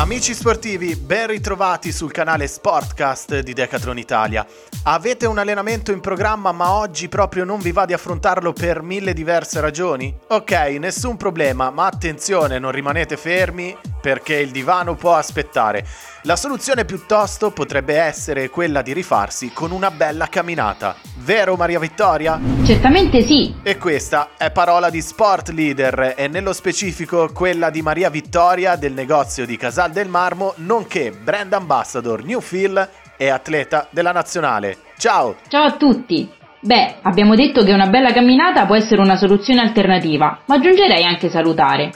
Amici sportivi, ben ritrovati sul canale Sportcast di Decathlon Italia. Avete un allenamento in programma ma oggi proprio non vi va di affrontarlo per mille diverse ragioni? Ok, nessun problema, ma attenzione, non rimanete fermi perché il divano può aspettare. La soluzione piuttosto potrebbe essere quella di rifarsi con una bella camminata. Vero Maria Vittoria? Certamente sì. E questa è parola di Sport Leader e nello specifico quella di Maria Vittoria del negozio di Casal del Marmo, nonché brand ambassador New Feel e atleta della nazionale. Ciao! Ciao a tutti! Beh, abbiamo detto che una bella camminata può essere una soluzione alternativa, ma aggiungerei anche salutare.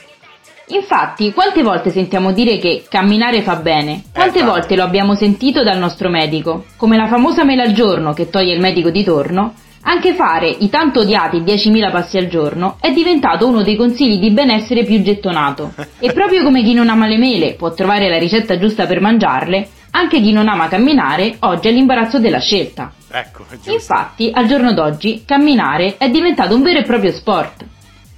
Infatti, quante volte sentiamo dire che camminare fa bene? Quante Eh, volte lo abbiamo sentito dal nostro medico? Come la famosa mela al giorno che toglie il medico di torno, anche fare i tanto odiati 10.000 passi al giorno è diventato uno dei consigli di benessere più gettonato. E proprio come chi non ama le mele può trovare la ricetta giusta per mangiarle, anche chi non ama camminare oggi ha l'imbarazzo della scelta. Ecco. Infatti, al giorno d'oggi, camminare è diventato un vero e proprio sport.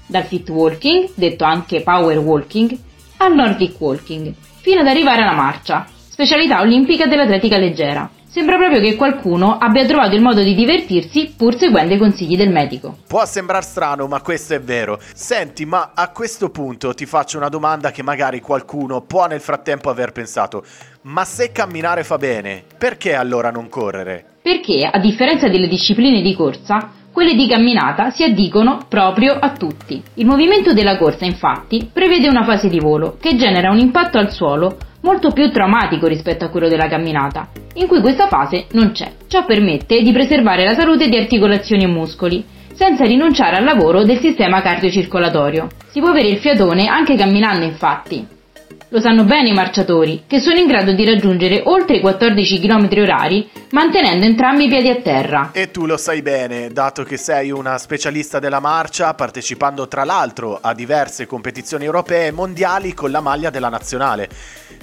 Dal fit walking, detto anche power walking, al nordic walking, fino ad arrivare alla marcia, specialità olimpica dell'atletica leggera. Sembra proprio che qualcuno abbia trovato il modo di divertirsi pur seguendo i consigli del medico. Può sembrare strano, ma questo è vero. Senti, ma a questo punto ti faccio una domanda che magari qualcuno può nel frattempo aver pensato. Ma se camminare fa bene, perché allora non correre? Perché, a differenza delle discipline di corsa, quelle di camminata si addicono proprio a tutti. Il movimento della corsa, infatti, prevede una fase di volo che genera un impatto al suolo molto più traumatico rispetto a quello della camminata, in cui questa fase non c'è. Ciò permette di preservare la salute di articolazioni e muscoli, senza rinunciare al lavoro del sistema cardiocircolatorio. Si può avere il fiatone anche camminando, infatti. Lo sanno bene i marciatori, che sono in grado di raggiungere oltre i 14 km orari mantenendo entrambi i piedi a terra. E tu lo sai bene, dato che sei una specialista della marcia, partecipando tra l'altro a diverse competizioni europee e mondiali con la maglia della nazionale.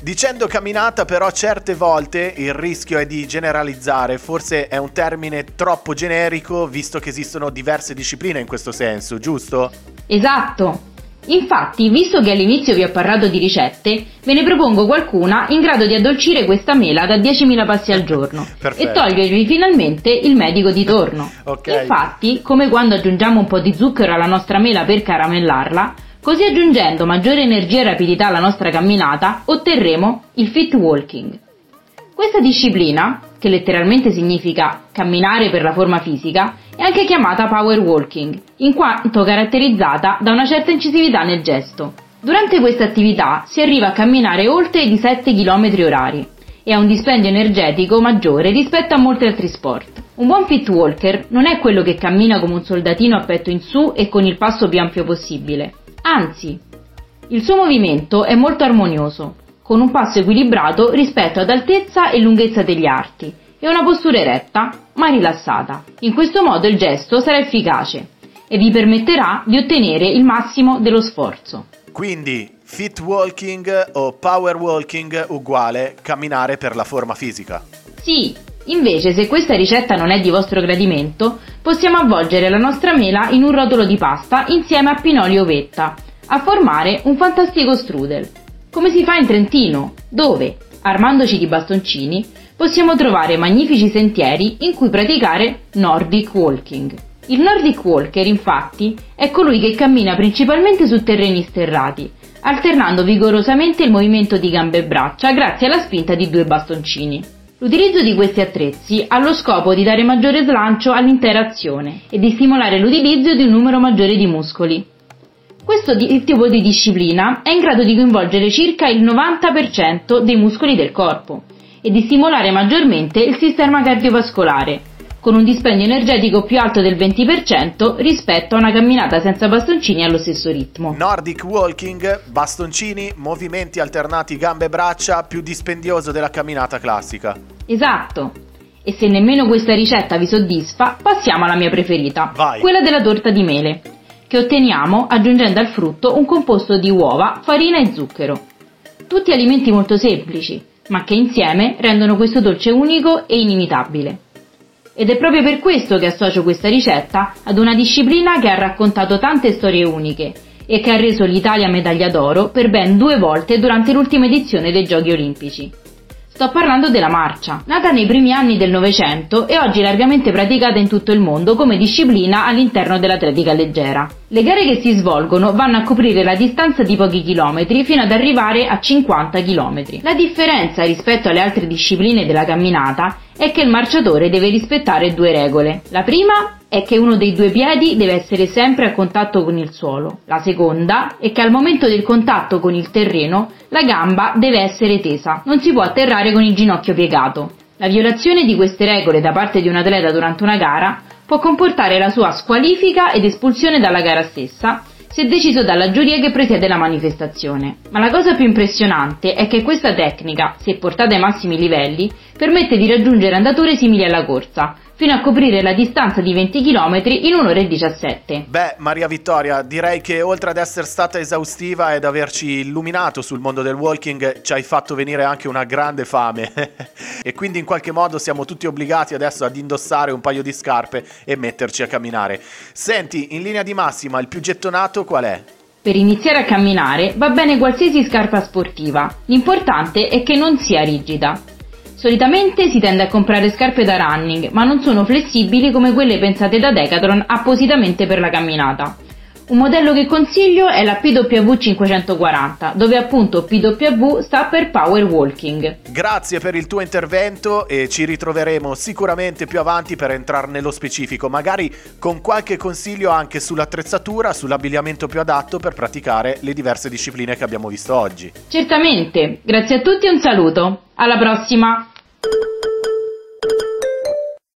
Dicendo camminata però certe volte il rischio è di generalizzare, forse è un termine troppo generico visto che esistono diverse discipline in questo senso, giusto? Esatto. Infatti, visto che all'inizio vi ho parlato di ricette, ve ne propongo qualcuna in grado di addolcire questa mela da 10.000 passi al giorno Perfetto. e togliervi finalmente il medico di torno. Ok. Infatti, come quando aggiungiamo un po' di zucchero alla nostra mela per caramellarla, così aggiungendo maggiore energia e rapidità alla nostra camminata, otterremo il fit walking. Questa disciplina, che letteralmente significa camminare per la forma fisica, è anche chiamata power walking, in quanto caratterizzata da una certa incisività nel gesto. Durante questa attività si arriva a camminare oltre i 7 km orari e ha un dispendio energetico maggiore rispetto a molti altri sport. Un buon fit walker non è quello che cammina come un soldatino a petto in su e con il passo più ampio possibile. Anzi, il suo movimento è molto armonioso, con un passo equilibrato rispetto ad altezza e lunghezza degli arti e una postura eretta ma rilassata. In questo modo il gesto sarà efficace e vi permetterà di ottenere il massimo dello sforzo. Quindi fit walking o power walking uguale camminare per la forma fisica. Sì, invece se questa ricetta non è di vostro gradimento, possiamo avvolgere la nostra mela in un rotolo di pasta insieme a pinoli e ovetta, a formare un fantastico strudel. Come si fa in Trentino, dove, armandoci di bastoncini, possiamo trovare magnifici sentieri in cui praticare Nordic Walking. Il Nordic Walker, infatti, è colui che cammina principalmente su terreni sterrati, alternando vigorosamente il movimento di gambe e braccia grazie alla spinta di due bastoncini. L'utilizzo di questi attrezzi ha lo scopo di dare maggiore slancio all'intera azione e di stimolare l'utilizzo di un numero maggiore di muscoli. Questo di- tipo di disciplina è in grado di coinvolgere circa il 90% dei muscoli del corpo e di stimolare maggiormente il sistema cardiovascolare, con un dispendio energetico più alto del 20% rispetto a una camminata senza bastoncini allo stesso ritmo. Nordic walking, bastoncini, movimenti alternati gambe e braccia, più dispendioso della camminata classica. Esatto. E se nemmeno questa ricetta vi soddisfa, passiamo alla mia preferita, Vai. quella della torta di mele, che otteniamo aggiungendo al frutto un composto di uova, farina e zucchero. Tutti alimenti molto semplici, ma che insieme rendono questo dolce unico e inimitabile. Ed è proprio per questo che associo questa ricetta ad una disciplina che ha raccontato tante storie uniche e che ha reso l'Italia medaglia d'oro per ben due volte durante l'ultima edizione dei Giochi Olimpici. Sto parlando della marcia, nata nei primi anni del Novecento e oggi largamente praticata in tutto il mondo come disciplina all'interno dell'atletica leggera. Le gare che si svolgono vanno a coprire la distanza di pochi chilometri fino ad arrivare a 50 chilometri. La differenza rispetto alle altre discipline della camminata è che il marciatore deve rispettare due regole. La prima è che uno dei due piedi deve essere sempre a contatto con il suolo. La seconda è che al momento del contatto con il terreno la gamba deve essere tesa, non si può atterrare con il ginocchio piegato. La violazione di queste regole da parte di un atleta durante una gara può comportare la sua squalifica ed espulsione dalla gara stessa se deciso dalla giuria che presiede la manifestazione. Ma la cosa più impressionante è che questa tecnica, se portata ai massimi livelli, permette di raggiungere andature simili alla corsa, fino a coprire la distanza di 20 km in un'ora e 17. Beh, Maria Vittoria, direi che oltre ad essere stata esaustiva ed averci illuminato sul mondo del walking, ci hai fatto venire anche una grande fame. e quindi in qualche modo siamo tutti obbligati adesso ad indossare un paio di scarpe e metterci a camminare. Senti, in linea di massima, il più gettonato qual è? Per iniziare a camminare va bene qualsiasi scarpa sportiva, l'importante è che non sia rigida. Solitamente si tende a comprare scarpe da running, ma non sono flessibili come quelle pensate da Decathlon appositamente per la camminata. Un modello che consiglio è la PW 540, dove appunto PW sta per Power Walking. Grazie per il tuo intervento e ci ritroveremo sicuramente più avanti per entrare nello specifico, magari con qualche consiglio anche sull'attrezzatura, sull'abbigliamento più adatto per praticare le diverse discipline che abbiamo visto oggi. Certamente, grazie a tutti e un saluto. Alla prossima!